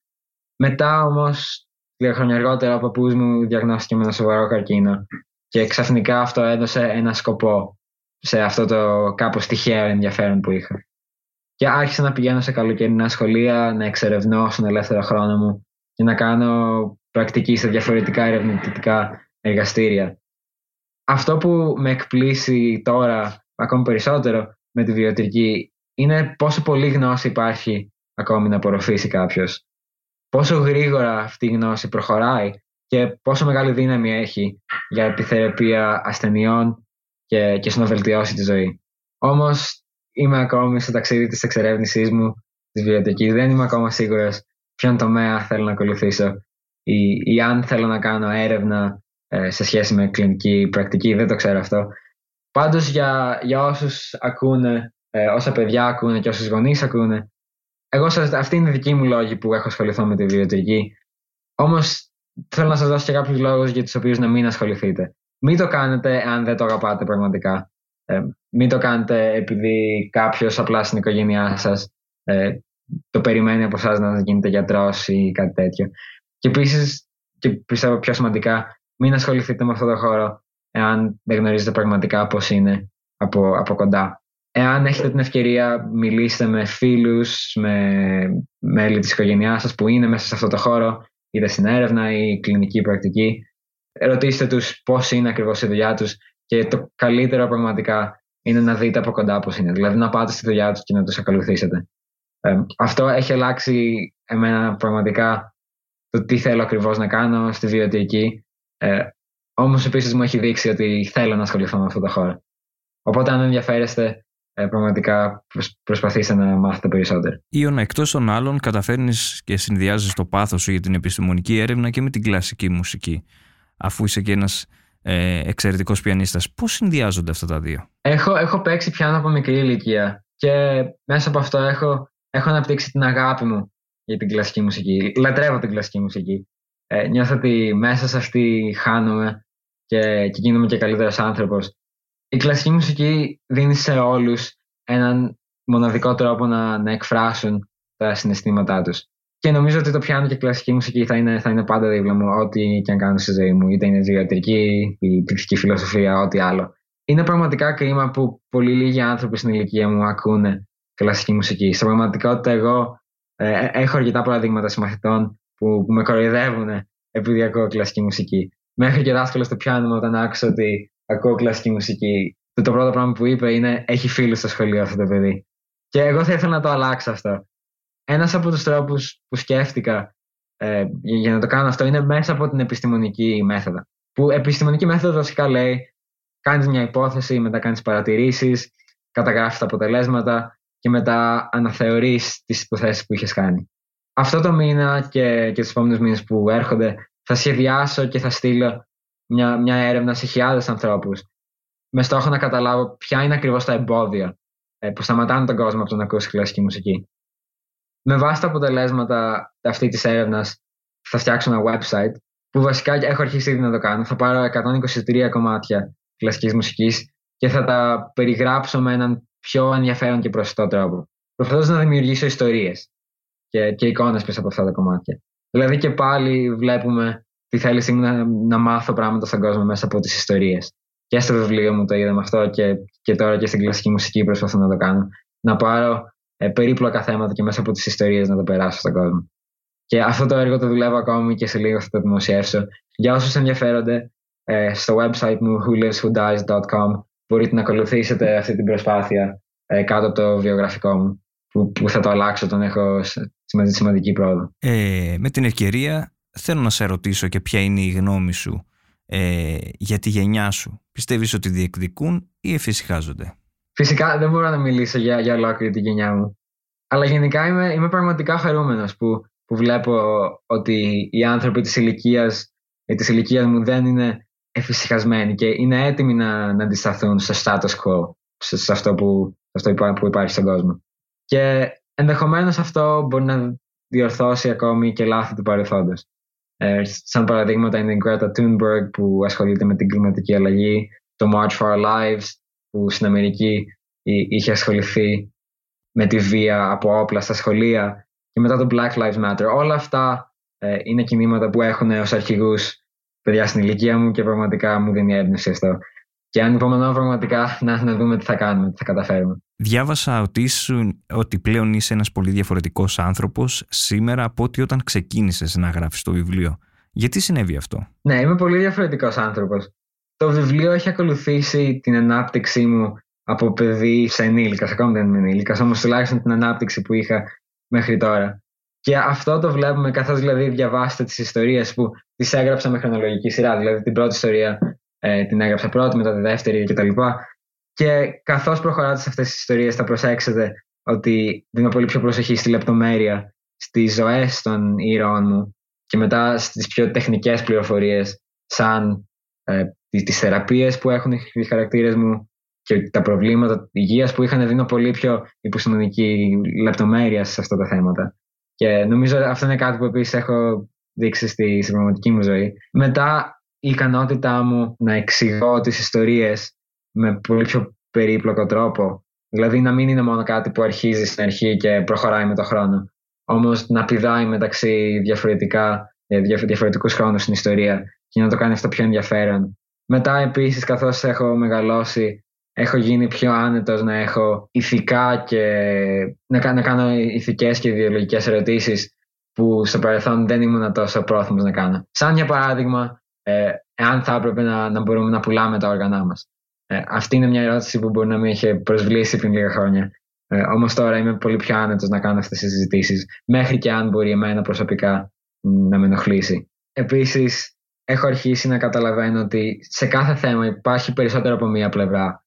Μετά όμως λίγα χρόνια αργότερα ο παππούς μου διαγνώστηκε με ένα σοβαρό καρκίνο και ξαφνικά αυτό έδωσε ένα σκοπό σε αυτό το κάπως τυχαίο ενδιαφέρον που είχα. Και άρχισα να πηγαίνω σε καλοκαιρινά σχολεία, να εξερευνώ στον ελεύθερο χρόνο μου και να κάνω πρακτική σε διαφορετικά ερευνητικά εργαστήρια. Αυτό που με εκπλήσει τώρα ακόμη περισσότερο με τη βιοτρική είναι πόσο πολύ γνώση υπάρχει ακόμη να απορροφήσει κάποιος. Πόσο γρήγορα αυτή η γνώση προχωράει και πόσο μεγάλη δύναμη έχει για επιθεραπεία ασθενειών και, και στο να βελτιώσει τη ζωή. Όμως είμαι ακόμη στο ταξίδι της εξερεύνησής μου της βιοτρική. Δεν είμαι ακόμα σίγουρος ποιον τομέα θέλω να ακολουθήσω ή, ή αν θέλω να κάνω έρευνα ε, σε σχέση με κλινική πρακτική. Δεν το ξέρω αυτό. Πάντως για, για όσους ακούνε, ε, όσα παιδιά ακούνε και όσους γονείς ακούνε, εγώ σας, αυτή είναι η δική μου λόγη που έχω ασχοληθεί με τη βιοτρική. Όμως θέλω να σας δώσω και κάποιους λόγους για τους οποίους να μην ασχοληθείτε. Μην το κάνετε αν δεν το αγαπάτε πραγματικά. Ε, μην το κάνετε επειδή κάποιος απλά στην οικογένειά σας ε, το περιμένει από εσάς να γίνετε γιατρός ή κάτι τέτοιο. Και επίσης, και πιστεύω πιο σημαντικά, μην ασχοληθείτε με αυτό το χώρο εάν δεν γνωρίζετε πραγματικά πώς είναι από, από κοντά. Εάν έχετε την ευκαιρία, μιλήστε με φίλους, με μέλη της οικογένειάς σας που είναι μέσα σε αυτό το χώρο, είτε στην έρευνα ή κλινική πρακτική. Ρωτήστε τους πώς είναι ακριβώς η δουλειά τους και το καλύτερο πραγματικά είναι να δείτε από κοντά πώς είναι. Δηλαδή να πάτε στη δουλειά τους και να τους ακολουθήσετε. Ε, αυτό έχει αλλάξει εμένα πραγματικά το τι θέλω ακριβώς να κάνω στη βιωτική. Ε, όμως επίσης μου έχει δείξει ότι θέλω να ασχοληθώ με αυτό το χώρο. Οπότε αν ενδιαφέρεστε, ε, πραγματικά προσπαθήστε να μάθετε περισσότερο. Ιωνα, εκτός των άλλων, καταφέρνεις και συνδυάζεις το πάθος σου για την επιστημονική έρευνα και με την κλασική μουσική. Αφού είσαι και ένας ε, εξαιρετικός πιανίστας, πώς συνδυάζονται αυτά τα δύο; Έχω, έχω παίξει πιάνο από μικρή ηλικία και μέσα από αυτό έχω, έχω αναπτύξει την αγάπη μου για την κλασική μουσική. Λατρεύω την κλασική μουσική. Ε, νιώθω ότι μέσα σε αυτή χάνομαι και, και γίνομαι και καλύτερος άνθρωπος. Η κλασική μουσική δίνει σε όλους έναν μοναδικό τρόπο να, να εκφράσουν τα συναισθήματά τους. Και νομίζω ότι το πιάνο και η κλασική μουσική θα είναι, θα είναι πάντα δίπλα μου, ό,τι και αν κάνω στη ζωή μου, είτε είναι ιατρική, η πληθυκή φιλοσοφία, ό,τι άλλο. Είναι πραγματικά κρίμα που πολύ λίγοι άνθρωποι στην ηλικία μου ακούνε κλασική μουσική. Στην πραγματικότητα, εγώ ε, ε, έχω αρκετά παραδείγματα συμμαθητών που, που με κοροϊδεύουν επειδή ακούω κλασική μουσική. Μέχρι και δάσκαλος στο πιάνο όταν άκουσα ότι ακούω κλασική μουσική. Το, το πρώτο πράγμα που είπε είναι Έχει φίλους στο σχολείο αυτό το παιδί. Και εγώ θα ήθελα να το αλλάξω αυτό. Ένας από τους τρόπους που σκέφτηκα ε, για να το κάνω αυτό είναι μέσα από την επιστημονική μέθοδο. Που επιστημονική μέθοδο βασικά λέει κάνεις μια υπόθεση, μετά κάνεις παρατηρήσεις, καταγράφεις τα αποτελέσματα και μετά αναθεωρείς τις υποθέσεις που είχες κάνει. Αυτό το μήνα και, και τους επόμενους μήνες που έρχονται θα σχεδιάσω και θα στείλω μια, μια έρευνα σε χιλιάδες ανθρώπους με στόχο να καταλάβω ποια είναι ακριβώς τα εμπόδια ε, που σταματάνε τον κόσμο από το να ακούσει κλασική μουσική. Με βάση τα αποτελέσματα αυτή της έρευνας θα φτιάξω ένα website που βασικά έχω αρχίσει ήδη να το κάνω. Θα πάρω 123 κομμάτια κλασικής μουσικής και θα τα περιγράψω με έναν πιο ενδιαφέρον και προσιτό τρόπο. Προσπαθώ να δημιουργήσω ιστορίες και, και εικόνες πίσω από αυτά τα κομμάτια. Δηλαδή και πάλι βλέπουμε τη θέλησή μου να, να μάθω πράγματα στον κόσμο μέσα από τις ιστορίες. Και στο βιβλίο μου το είδαμε αυτό και, και τώρα και στην κλασική μουσική προσπαθώ να το κάνω. Να πάρω ε, περίπλοκα θέματα και μέσα από τις ιστορίες να το περάσω στον κόσμο. Και αυτό το έργο το δουλεύω ακόμη και σε λίγο θα το δημοσιεύσω. Για όσους ενδιαφέρονται, ε, στο website μου wholiveswhodies.com μπορείτε να ακολουθήσετε αυτή την προσπάθεια ε, κάτω από το βιογραφικό μου που, που θα το αλλάξω όταν έχω σημαντική πρόοδο. Ε, με την ευκαιρία θέλω να σε ρωτήσω και ποια είναι η γνώμη σου ε, για τη γενιά σου. Πιστεύεις ότι διεκδικούν ή εφησυχάζονται; Φυσικά δεν μπορώ να μιλήσω για, για ολόκληρη τη γενιά μου. Αλλά γενικά είμαι, είμαι πραγματικά χαρούμενος που, που βλέπω ότι οι άνθρωποι της ηλικίας της ηλικίας μου δεν είναι εφησυχασμένοι και είναι έτοιμοι να, να αντισταθούν στο status quo, σε, αυτό, που, αυτό που υπάρχει στον κόσμο. Και ενδεχομένως αυτό μπορεί να διορθώσει ακόμη και λάθη του παρελθόντος. Ε, σαν παραδείγματα είναι η Greta Thunberg που ασχολείται με την κλιματική αλλαγή, το March for Our Lives που στην Αμερική είχε ασχοληθεί με τη βία από όπλα στα σχολεία και μετά το Black Lives Matter. Όλα αυτά ε, είναι κινήματα που έχουν ως αρχηγούς παιδιά στην ηλικία μου και πραγματικά μου δίνει έμπνευση αυτό. Και αν υπομονώ πραγματικά να, να δούμε τι θα κάνουμε, τι θα καταφέρουμε. Διάβασα ότι, ήσουν, ότι πλέον είσαι ένας πολύ διαφορετικός άνθρωπος σήμερα από ότι όταν ξεκίνησες να γράφεις το βιβλίο. Γιατί συνέβη αυτό; Ναι, είμαι πολύ διαφορετικός άνθρωπος. Το βιβλίο έχει ακολουθήσει την ανάπτυξή μου από παιδί σε ενήλικας, ακόμα δεν είμαι ενήλικας, όμως τουλάχιστον την ανάπτυξη που είχα μέχρι τώρα. Και αυτό το βλέπουμε καθώς δηλαδή διαβάσετε τις ιστορίες που τις έγραψα με χρονολογική σειρά. Δηλαδή την πρώτη ιστορία ε, την έγραψα πρώτη, μετά τη δεύτερη κτλ. Και καθώς προχωράτε σε αυτές τις ιστορίες, θα προσέξετε ότι δίνω πολύ πιο προσοχή στη λεπτομέρεια, στις ζωές των ήρωων μου και μετά στις πιο τεχνικές πληροφορίες, σαν ε, τις θεραπείες που έχουν οι χαρακτήρες μου και τα προβλήματα υγείας που είχαν δίνω πολύ πιο υποσυνονική λεπτομέρεια σε αυτά τα θέματα. Και νομίζω αυτό είναι κάτι που επίσης έχω δείξει στη, στην πραγματική μου ζωή. Μετά η ικανότητά μου να εξηγώ τις ιστορίες με πολύ πιο περίπλοκο τρόπο. Δηλαδή να μην είναι μόνο κάτι που αρχίζει στην αρχή και προχωράει με το χρόνο. Όμως να πηδάει μεταξύ διαφορετικά, ε, διαφορετικούς χρόνους στην ιστορία και να το κάνει αυτό πιο ενδιαφέρον. Μετά επίσης, καθώς έχω μεγαλώσει, έχω γίνει πιο άνετος να έχω ηθικά και να, να κάνω ηθικές και ιδεολογικές ερωτήσεις που στο παρελθόν δεν ήμουν τόσο πρόθυμος να κάνω. Σαν για παράδειγμα, ε, εάν θα έπρεπε να, να μπορούμε να πουλάμε τα όργανά μας. Ε, αυτή είναι μια ερώτηση που μπορεί να με είχε προσβλήσει πριν λίγα χρόνια. Ε, Όμως τώρα είμαι πολύ πιο άνετος να κάνω αυτές τις συζητήσεις, μέχρι και αν μπορεί εμένα προσωπικά να με ενοχλήσει. Επίσης, έχω αρχίσει να καταλαβαίνω ότι σε κάθε θέμα υπάρχει περισσότερο από μία πλευρά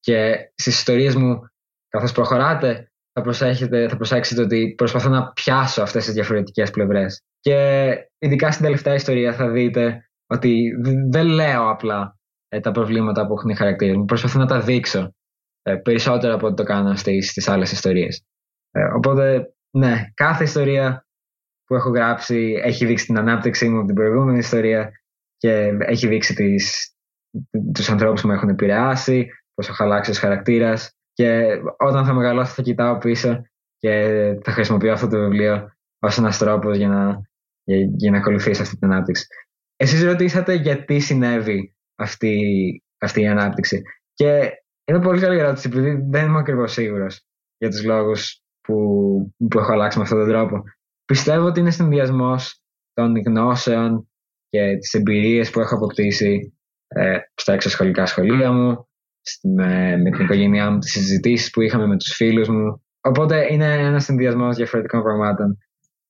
και στις ιστορίες μου, καθώς προχωράτε, θα, προσέχετε, θα προσέξετε ότι προσπαθώ να πιάσω αυτές τις διαφορετικές πλευρές. Και ειδικά στην τελευταία ιστορία θα δείτε ότι δεν λέω απλά ε, τα προβλήματα που έχουν οι χαρακτήρες μου. Προσπαθώ να τα δείξω ε, περισσότερο από ό,τι το κάνω στις στις άλλες ιστορίες. Ε, οπότε, ναι, κάθε ιστορία που έχω γράψει έχει δείξει την ανάπτυξή μου από την προηγούμενη ιστορία και έχει δείξει τις, τους ανθρώπους που με έχουν επηρεάσει, πώς έχω αλλάξει ως χαρακτήρας. Και όταν θα μεγαλώσω, θα κοιτάω πίσω και θα χρησιμοποιώ αυτό το βιβλίο ως ένας τρόπος για να, για, για να ακολουθήσω αυτή την ανάπτυξη. Εσείς ρωτήσατε γιατί συνέβη αυτή, αυτή η ανάπτυξη. Και είναι πολύ καλή ερώτηση, επειδή δεν είμαι ακριβώς σίγουρος για τους λόγους που, που έχω αλλάξει με αυτόν τον τρόπο. Πιστεύω ότι είναι συνδυασμός των γνώσεων και τις εμπειρίες που έχω αποκτήσει ε, στα εξωσχολικά σχολεία μου, με, με την οικογένειά μου, τις συζητήσεις που είχαμε με τους φίλους μου. Οπότε είναι ένας συνδυασμός διαφορετικών πραγμάτων.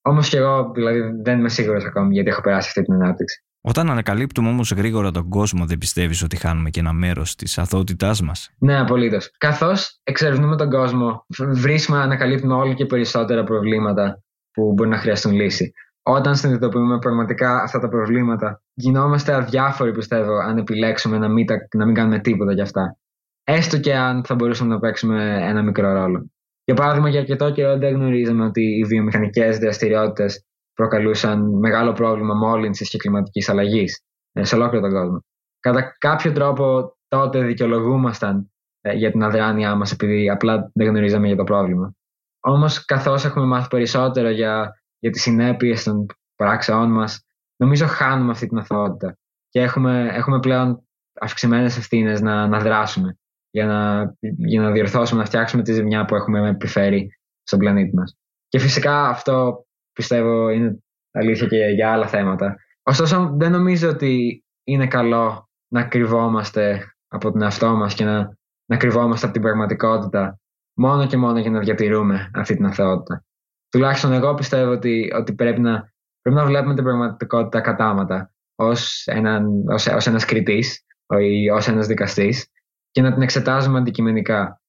Όμως και εγώ δηλαδή, δεν είμαι σίγουρος ακόμη γιατί έχω περάσει αυτή την ανάπτυξη. Όταν ανακαλύπτουμε όμως γρήγορα τον κόσμο, δεν πιστεύεις ότι χάνουμε και ένα μέρος της αθωότητά μας; Ναι, απολύτως. Καθώς εξερευνούμε τον κόσμο, βρίσκουμε, ανακαλύπτουμε όλο και περισσότερα προβλήματα που μπορεί να χρειαστούν λύση. Όταν συνειδητοποιούμε πραγματικά αυτά τα προβλήματα, γινόμαστε αδιάφοροι, πιστεύω, αν επιλέξουμε να μην, να μην κάνουμε τίποτα γι' αυτά. Έστω και αν θα μπορούσαμε να παίξουμε ένα μικρό ρόλο. Για παράδειγμα, για αρκετό καιρό δεν γνωρίζαμε ότι οι βιομηχανικές δραστηριότητες προκαλούσαν μεγάλο πρόβλημα μόλυνσης και κλιματικής αλλαγής ε, σε ολόκληρο τον κόσμο. Κατά κάποιο τρόπο τότε δικαιολογούμασταν ε, για την αδράνειά μας επειδή απλά δεν γνωρίζαμε για το πρόβλημα. Όμως, καθώς έχουμε μάθει περισσότερο για, για τις συνέπειες των πράξεών μας, νομίζω χάνουμε αυτή την αθωότητα και έχουμε, έχουμε πλέον αυξημένες ευθύνες να, να δράσουμε για να, για να διορθώσουμε, να φτιάξουμε τη ζημιά που έχουμε επιφέρει στον πλανήτη μας. Και φυσικά αυτό πιστεύω είναι αλήθεια και για άλλα θέματα. Ωστόσο δεν νομίζω ότι είναι καλό να κρυβόμαστε από τον εαυτό μας και να, να κρυβόμαστε από την πραγματικότητα μόνο και μόνο για να διατηρούμε αυτή την αθεότητα. Τουλάχιστον εγώ πιστεύω ότι, ότι πρέπει, να, πρέπει να βλέπουμε την πραγματικότητα κατάματα ως, έναν, ως, ως ένας κριτής ή ως ένας δικαστής και να την εξετάζουμε αντικειμενικά,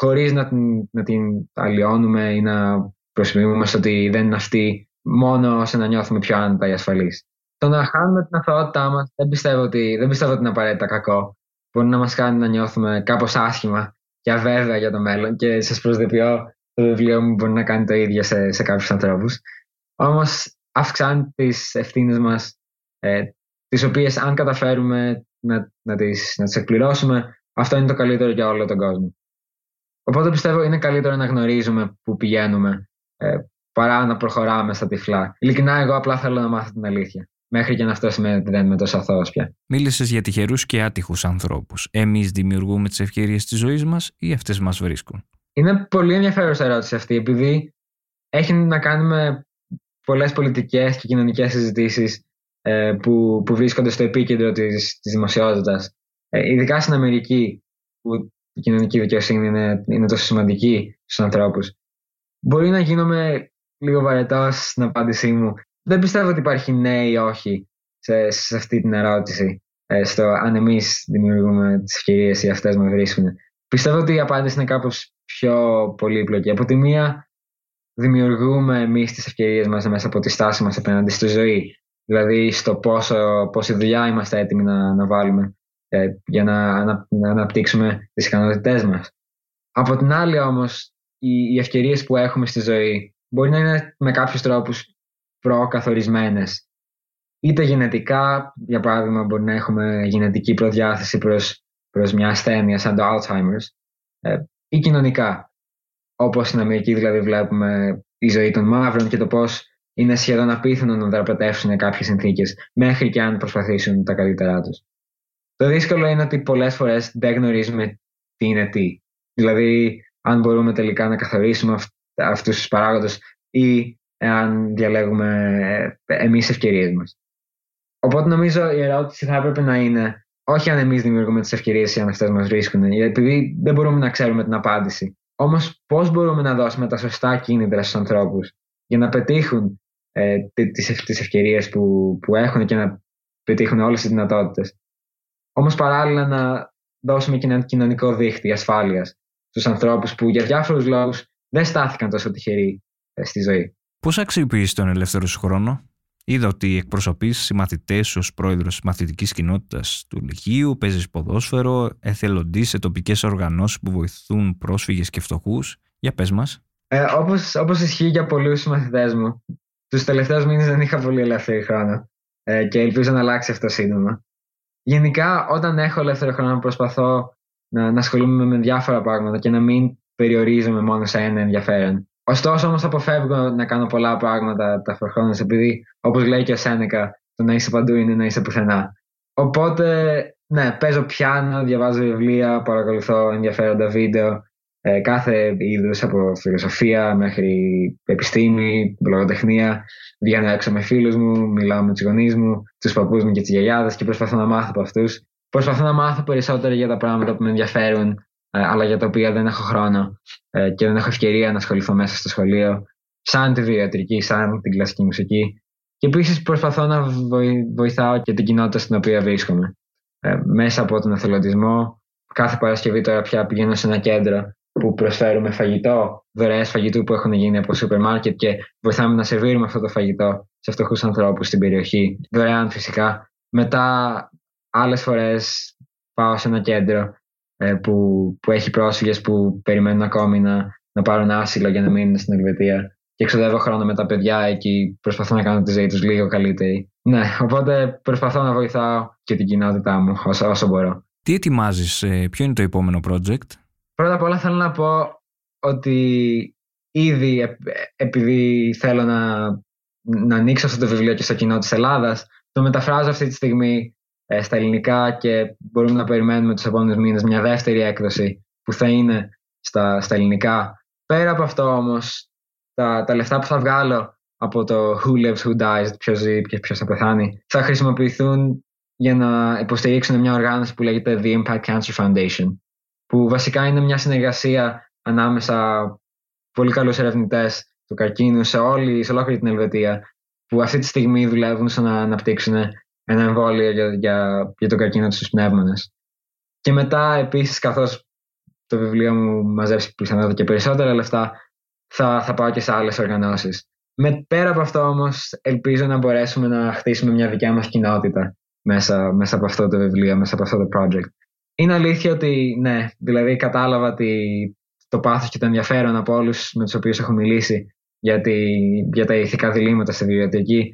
χωρίς να την, να την αλλοιώνουμε ή να προσφυγούμε στο ότι δεν είναι αυτή μόνο ώστε να νιώθουμε πιο άνετα ή ασφαλείς. Το να χάνουμε την αθωότητά μας δεν πιστεύω ότι, δεν πιστεύω ότι είναι απαραίτητα κακό. Μπορεί να μας κάνει να νιώθουμε κάπως άσχημα και αβέβαια για το μέλλον. Και σας προσδοποιώ, το βιβλίο μου μπορεί να κάνει το ίδιο σε, σε κάποιους ανθρώπους. Όμως αυξάνει τις ευθύνες μας, ε, τις οποίες αν καταφέρουμε να, να, τις, να τις εκπληρώσουμε, αυτό είναι το καλύτερο για όλο τον κόσμο. Οπότε πιστεύω είναι καλύτερο να γνωρίζουμε που πηγαίνουμε, ε, παρά να προχωράμε στα τυφλά. Ειλικρινά, εγώ απλά θέλω να μάθω την αλήθεια. Μέχρι και να αυτό σημαίνει ότι δεν είμαι τόσο αθώος πια. Μίλησες για τυχερούς και άτυχους ανθρώπους. Εμείς δημιουργούμε τις ευκαιρίες της ζωής μας ή αυτές μας βρίσκουν; Είναι πολύ ενδιαφέρουσα ερώτηση αυτή, επειδή έχει να κάνει με πολλές πολιτικές και κοινωνικές συζητήσεις ε, που, που βρίσκονται στο επίκεντρο της της δημοσιότητας. Ε, ειδικά στην Αμερική, που η κοινωνική δικαιοσύνη είναι, είναι τόσο σημαντική στους ανθρώπους. Μπορεί να γίνομαι λίγο βαρετός στην απάντησή μου. Δεν πιστεύω ότι υπάρχει ναι ή όχι σε, σε αυτή την ερώτηση. Ε, στο αν εμείς δημιουργούμε τις ευκαιρίες ή αυτές μας βρίσκουν. Πιστεύω ότι η απάντηση είναι κάπως πιο πολύπλοκη. Από τη μία, δημιουργούμε εμείς τις ευκαιρίες μας μέσα από τη στάση μας απέναντι στη ζωή. Δηλαδή, στο πόσο, πόση δουλειά είμαστε έτοιμοι να, να βάλουμε ε, για να, να, να αναπτύξουμε τις ικανότητές μας. Από την άλλη, όμως, οι, οι ευκαιρίες που έχουμε στη ζωή μπορεί να είναι με κάποιους τρόπους προκαθορισμένες. Είτε γενετικά, για παράδειγμα, μπορεί να έχουμε γενετική προδιάθεση προς, προς μια ασθένεια σαν το Alzheimer's, ε, ή κοινωνικά. Όπως στην Αμερική δηλαδή βλέπουμε η ζωή των μαύρων και το πώς είναι σχεδόν απίθανο να δραπετεύσουν κάποιες συνθήκες, μέχρι και αν προσπαθήσουν τα καλύτερά τους. Το δύσκολο είναι ότι πολλές φορές δεν γνωρίζουμε τι είναι τι. Δηλαδή, αν μπορούμε τελικά να καθορίσουμε αυ- αυτούς τους παράγοντες ή εάν διαλέγουμε εμείς ευκαιρίες μας. Οπότε νομίζω η ερώτηση θα έπρεπε να είναι όχι αν εμείς δημιουργούμε τις ευκαιρίες ή αν αυτές μας βρίσκουν, επειδή δεν μπορούμε να ξέρουμε την απάντηση. Όμως, πώς μπορούμε να δώσουμε τα σωστά κίνητρα στους ανθρώπους για να πετύχουν ε, τις ευκαιρίες που, που έχουν και να πετύχουν όλες τις δυνατότητες. Όμως, παράλληλα, να δώσουμε και ένα κοινωνικό δίχτυ ασφάλειας στου ανθρώπους που για διάφορους λόγους δεν στάθηκαν τόσο τυχεροί ε, στη ζωή. Πώς αξιοποιείς τον ελεύθερο σου χρόνο, Είδα ότι εκπροσωπείς συμμαθητές ως πρόεδρος τη μαθητικής κοινότητας του Λυκείου, παίζεις ποδόσφαιρο, εθελοντή σε τοπικές οργανώσεις που βοηθούν πρόσφυγες και φτωχούς. Για πες μας. Ε, όπως, όπως ισχύει για πολλούς μαθητές μου, τους τελευταίους μήνες δεν είχα πολύ ελεύθερη χρόνο ε, και ελπίζω να αλλάξει αυτό σύντομα. Γενικά, όταν έχω ελεύθερο χρόνο, προσπαθώ να, να ασχολούμαι με διάφορα πράγματα και να μην περιορίζομαι μόνο σε ένα ενδιαφέρον. Ωστόσο, όμως, αποφεύγω να κάνω πολλά πράγματα ταυτόχρονα, επειδή, όπως λέει και ο Σένεκα, το να είσαι παντού είναι να είσαι πουθενά. Οπότε, ναι, παίζω πιάνο, διαβάζω βιβλία, παρακολουθώ ενδιαφέροντα βίντεο, ε, κάθε είδους από φιλοσοφία μέχρι επιστήμη, λογοτεχνία. Βγαίνω έξω με φίλους μου, μιλάω με τους γονείς μου, τους παππούς μου και τις γιαγιάδες και προσπαθώ να μάθω από αυτούς. Προσπαθώ να μάθω περισσότερο για τα πράγματα που με ενδιαφέρουν ε, αλλά για τα οποία δεν έχω χρόνο ε, και δεν έχω ευκαιρία να ασχοληθώ μέσα στο σχολείο, σαν τη βιοιατρική, σαν την κλασική μουσική. Και επίσης προσπαθώ να βοηθάω και την κοινότητα στην οποία βρίσκομαι. Ε, μέσα από τον εθελοντισμό, κάθε Παρασκευή τώρα πια πηγαίνω σε ένα κέντρο που προσφέρουμε φαγητό, δωρεές φαγητού που έχουν γίνει από σούπερ μάρκετ και βοηθάμε να σερβίρουμε αυτό το φαγητό σε φτωχούς ανθρώπους στην περιοχή. Δωρεάν φυσικά. Μετά, άλλες φορές πάω σε ένα κέντρο ε, που, που έχει πρόσφυγες που περιμένουν ακόμη να, να πάρουν άσυλο για να μείνουν στην Ελβετία και ξοδεύω χρόνο με τα παιδιά εκεί, προσπαθώ να κάνω τη ζωή τους λίγο καλύτερη. Ναι, οπότε προσπαθώ να βοηθάω και την κοινότητά μου όσο, όσο μπορώ. Τι ετοιμάζεις, ε, ποιο είναι το επόμενο project? Πρώτα απ' όλα θέλω να πω ότι ήδη επειδή θέλω να, να ανοίξω αυτό το βιβλίο και στο κοινό της Ελλάδας, το μεταφράζω αυτή τη στιγμή ε, στα ελληνικά και μπορούμε να περιμένουμε τους επόμενους μήνες μια δεύτερη έκδοση που θα είναι στα, στα ελληνικά. Πέρα από αυτό όμως, τα, τα λεφτά που θα βγάλω από το Who Lives, Who Dies, ποιος ζει και ποιος θα πεθάνει, θα χρησιμοποιηθούν για να υποστηρίξουν μια οργάνωση που λέγεται The Impact Cancer Foundation, που βασικά είναι μια συνεργασία ανάμεσα πολύ καλούς ερευνητές του καρκίνου σε, όλη, σε ολόκληρη την Ελβετία, που αυτή τη στιγμή δουλεύουν στο να αναπτύξουν ένα εμβόλιο για, για, για τον καρκίνο στους πνεύμονες. Και μετά επίσης καθώς το βιβλίο μου μαζέψει πιθανότητα και περισσότερα λεφτά θα, θα πάω και σε άλλες οργανώσεις. Με, πέρα από αυτό όμως ελπίζω να μπορέσουμε να χτίσουμε μια δικιά μας κοινότητα μέσα, μέσα από αυτό το βιβλίο, μέσα από αυτό το project. Είναι αλήθεια ότι ναι, δηλαδή κατάλαβα ότι το πάθος και το ενδιαφέρον από όλους με τους οποίους έχω μιλήσει για, για τα ηθικά διλήμματα στη βιβλιοθήκη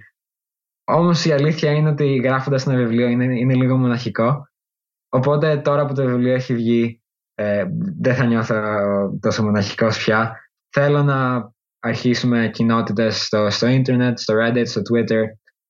όμως η αλήθεια είναι ότι γράφοντας ένα βιβλίο είναι, είναι λίγο μοναχικό. Οπότε τώρα που το βιβλίο έχει βγει ε, δεν θα νιώθω τόσο μοναχικός πια. Θέλω να αρχίσουμε κοινότητες στο, στο ίντερνετ, στο Reddit, στο Twitter,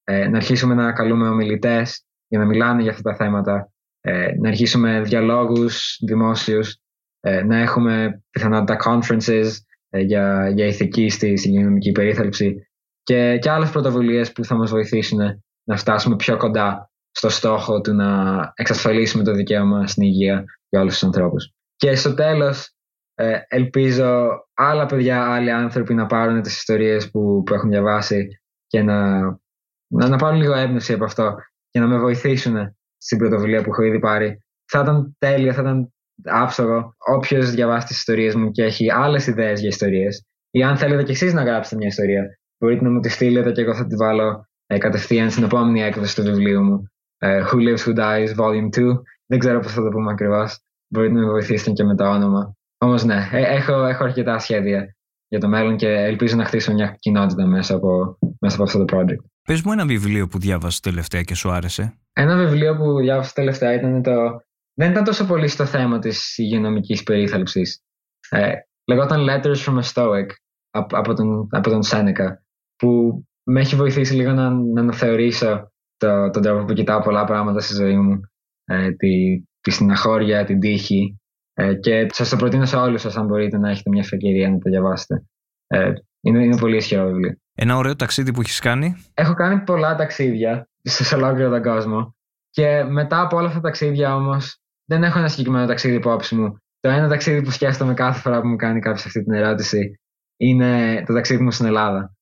ε, να αρχίσουμε να καλούμε ομιλητές για να μιλάνε για αυτά τα θέματα, ε, να αρχίσουμε διαλόγους δημόσιους, ε, να έχουμε πιθανότητα conferences ε, για, για ηθική στη, στη υγειονομική περίθαλψη και, και άλλες πρωτοβουλίες που θα μας βοηθήσουν να φτάσουμε πιο κοντά στο στόχο του να εξασφαλίσουμε το δικαίωμα στην υγεία για όλους τους ανθρώπους. Και στο τέλος ε, ελπίζω άλλα παιδιά, άλλοι άνθρωποι να πάρουν τις ιστορίες που, που έχουν διαβάσει και να, να, να πάρουν λίγο έμπνευση από αυτό και να με βοηθήσουν στην πρωτοβουλία που έχω ήδη πάρει. Θα ήταν τέλειο, θα ήταν άψογο. Όποιος διαβάσει τις ιστορίες μου και έχει άλλες ιδέες για ιστορίες, ή αν θέλετε κι εσείς να γράψετε μια ιστορία, μπορείτε να μου τη στείλετε και εγώ θα τη βάλω ε, κατευθείαν στην επόμενη έκδοση του βιβλίου μου. Ε, Who Lives, Who Dies, Volume 2. Δεν ξέρω πώς θα το πούμε ακριβώς. Μπορείτε να με βοηθήσετε και με το όνομα. Όμως ναι, ε, έχω, έχω αρκετά σχέδια για το μέλλον και ελπίζω να χτίσω μια κοινότητα μέσα από, μέσα από αυτό το project. Πες μου ένα βιβλίο που διάβασες τελευταία και σου άρεσε. Ένα βιβλίο που διάβασα τελευταία ήταν το. Δεν ήταν τόσο πολύ στο θέμα της υγειονομικής περίθαλψης. Ε, λεγόταν Letters from a Stoic από, τον, από τον Σένεκα, που με έχει βοηθήσει λίγο να, να αναθεωρήσω το, τον τρόπο που κοιτάω πολλά πράγματα στη ζωή μου. Ε, τη, τη συναχώρια, την τύχη. Ε, και σας το προτείνω σε όλους σας, αν μπορείτε να έχετε μια ευκαιρία να το διαβάσετε. Ε, είναι, είναι πολύ ισχυρό βιβλίο. Ένα ωραίο ταξίδι που έχεις κάνει. Έχω κάνει πολλά ταξίδια σε ολόκληρο τον κόσμο. Και μετά από όλα αυτά τα ταξίδια όμως, δεν έχω ένα συγκεκριμένο ταξίδι υπόψη μου. Το ένα ταξίδι που σκέφτομαι κάθε φορά που μου κάνει κάποιος αυτή την ερώτηση είναι το ταξίδι μου στην Ελλάδα.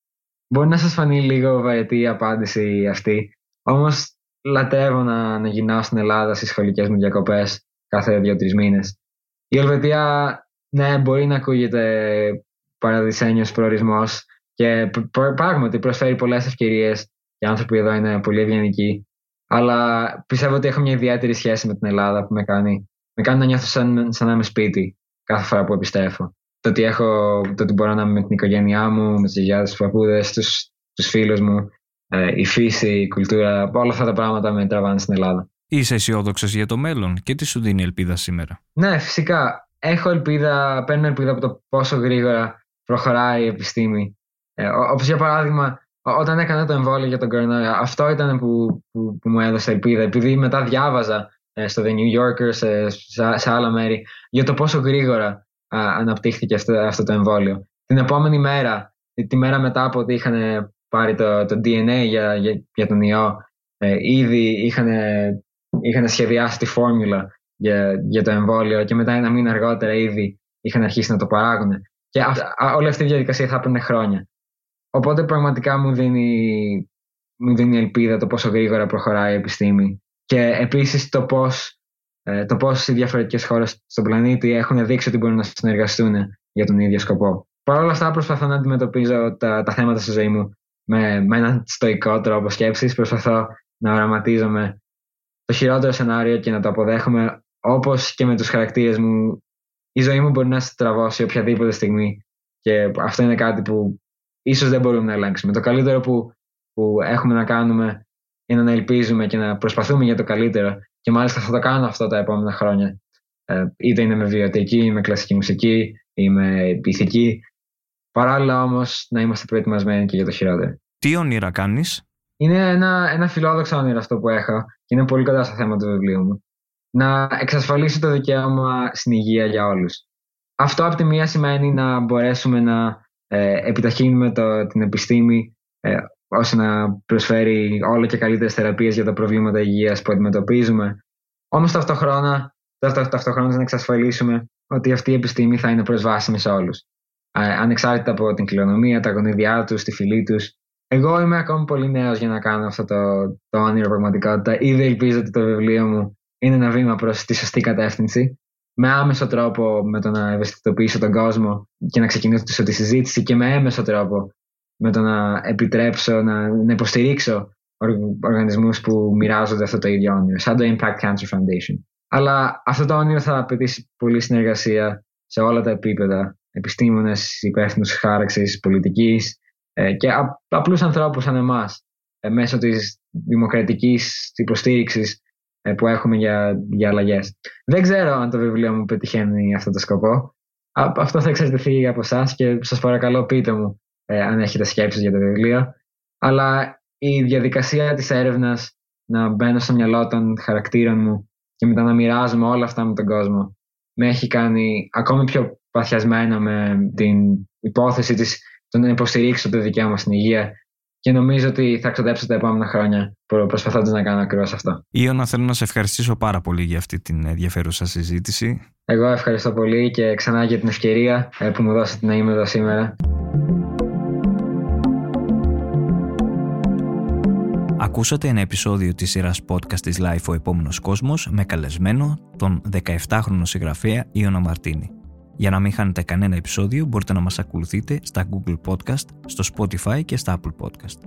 Μπορεί να σας φανεί λίγο βαρετή η απάντηση αυτή, όμως λατρεύω να, να γυρνάω στην Ελλάδα στις σχολικές μου διακοπές κάθε δύο-τρεις μήνες. Η Ελβετία, ναι, μπορεί να ακούγεται παραδεισένιος προορισμός και πράγματι προσφέρει πολλές ευκαιρίες. Οι άνθρωποι εδώ είναι πολύ ευγενικοί. Αλλά πιστεύω ότι έχω μια ιδιαίτερη σχέση με την Ελλάδα που με κάνει, με κάνει να νιώθω σαν, σαν να είμαι σπίτι κάθε φορά που επιστρέφω. Το ότι, έχω, το ότι μπορώ να είμαι με την οικογένειά μου, με τις γιαγιάδες, τους παππούδες, τους τους φίλους μου, ε, η φύση, η κουλτούρα, όλα αυτά τα πράγματα με τραβάνε στην Ελλάδα. Είσαι αισιόδοξος για το μέλλον και τι σου δίνει ελπίδα σήμερα; Ναι, φυσικά. Έχω ελπίδα, παίρνω ελπίδα από το πόσο γρήγορα προχωράει η επιστήμη ε, Όπως για παράδειγμα, όταν έκανα το εμβόλιο για τον κορονοϊό, αυτό ήταν που, που, που μου έδωσε ελπίδα. Επειδή μετά διάβαζα ε, στο The New Yorker, σε, σε, άλλα μέρη, για το πόσο γρήγορα α, αναπτύχθηκε αυτό, αυτό το εμβόλιο. Την επόμενη μέρα, τη μέρα μετά από ότι είχαν πάρει το, το DNA για, για, για τον ιό, ε, ήδη είχαν, είχαν σχεδιάσει τη φόρμουλα για, για το εμβόλιο και μετά ένα μήνα αργότερα ήδη είχαν αρχίσει να το παράγουν. Και όλη αυτή η διαδικασία θα έπαιρνε χρόνια. Οπότε πραγματικά μου δίνει, μου δίνει ελπίδα το πόσο γρήγορα προχωράει η επιστήμη. Και επίσης το πώς ε, το πώς οι διαφορετικές χώρες στον πλανήτη έχουν δείξει ότι μπορούν να συνεργαστούν για τον ίδιο σκοπό. Παρ' όλα αυτά, προσπαθώ να αντιμετωπίζω τα, τα θέματα στη ζωή μου με, με έναν στοικό τρόπο σκέψης. Προσπαθώ να οραματίζομαι το χειρότερο σενάριο και να το αποδέχομαι όπως και με τους χαρακτήρες μου. Η ζωή μου μπορεί να στραβώσει οποιαδήποτε στιγμή. Και αυτό είναι κάτι που ίσως δεν μπορούμε να ελέγξουμε. Το καλύτερο που, που έχουμε να κάνουμε είναι να ελπίζουμε και να προσπαθούμε για το καλύτερο και μάλιστα θα το κάνω αυτό τα επόμενα χρόνια. Ε, είτε είναι με βιωτική, με κλασική μουσική ή με ηθική. Παράλληλα όμως να είμαστε προετοιμασμένοι και για το χειρότερο. Τι όνειρα κάνεις, Είναι ένα, ένα φιλόδοξο όνειρο αυτό που έχω και είναι πολύ κοντά στο θέμα του βιβλίου μου. Να εξασφαλίσω το δικαίωμα στην υγεία για όλους. Αυτό από τη μία σημαίνει να μπορέσουμε να ε, επιταχύνουμε το, την επιστήμη ε, ώστε να προσφέρει όλο και καλύτερες θεραπείες για τα προβλήματα υγείας που αντιμετωπίζουμε. Όμως ταυτόχρονα, ταυτόχρονα να εξασφαλίσουμε ότι αυτή η επιστήμη θα είναι προσβάσιμη σε όλους. Ε, ανεξάρτητα από την κληρονομία, τα γονίδια τους, τη φυλή τους. Εγώ είμαι ακόμη πολύ νέος για να κάνω αυτό το, το όνειρο πραγματικότητα. Ήδη ελπίζω ότι το βιβλίο μου είναι ένα βήμα προς τη σωστή κατεύθυνση με άμεσο τρόπο με το να ευαισθητοποιήσω τον κόσμο και να ξεκινήσω τη συζήτηση και με έμεσο τρόπο με το να επιτρέψω να, να υποστηρίξω οργανισμούς που μοιράζονται αυτό το ίδιο όνειρο, σαν το Impact Cancer Foundation. Αλλά αυτό το όνειρο θα απαιτήσει πολλή συνεργασία σε όλα τα επίπεδα. Επιστήμονες, υπεύθυνους χάραξης, πολιτικής ε, και απλούς ανθρώπους σαν εμάς, ε, μέσω της δημοκρατικής υποστήριξης ε, που έχουμε για, για αλλαγές. Δεν ξέρω αν το βιβλίο μου πετυχαίνει αυτό το σκοπό, αυτό θα εξαρτηθεί από εσάς και σας παρακαλώ πείτε μου ε, αν έχετε σκέψεις για το βιβλίο. Αλλά η διαδικασία της έρευνας να μπαίνω στο μυαλό των χαρακτήρων μου και μετά να μοιράζομαι όλα αυτά με τον κόσμο με έχει κάνει ακόμη πιο παθιασμένο με την υπόθεση της το να υποστηρίξω το δικαίωμα στην υγεία και νομίζω ότι θα ξοδέψω τα επόμενα χρόνια προσπαθώντας να κάνω ακριβώς αυτό. Ιωνα, θέλω να σε ευχαριστήσω πάρα πολύ για αυτή την ενδιαφέρουσα συζήτηση. Εγώ ευχαριστώ πολύ και ξανά για την ευκαιρία ε, που μου δώσατε να είμαι εδώ σήμερα. Ακούσατε ένα επεισόδιο της σειράς podcast της Life ο επόμενος κόσμος με καλεσμένο τον 17χρονο συγγραφέα Ιωνα Μαρτίνη. Για να μην χάνετε κανένα επεισόδιο μπορείτε να μας ακολουθείτε στα Google Podcast, στο Spotify και στα Apple Podcast.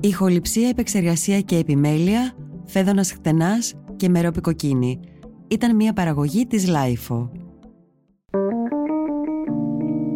Ηχοληψία, επεξεργασία και επιμέλεια, φέδωνας χτενάς και μερόπικοκίνη. Ήταν μια παραγωγή της Lifeo.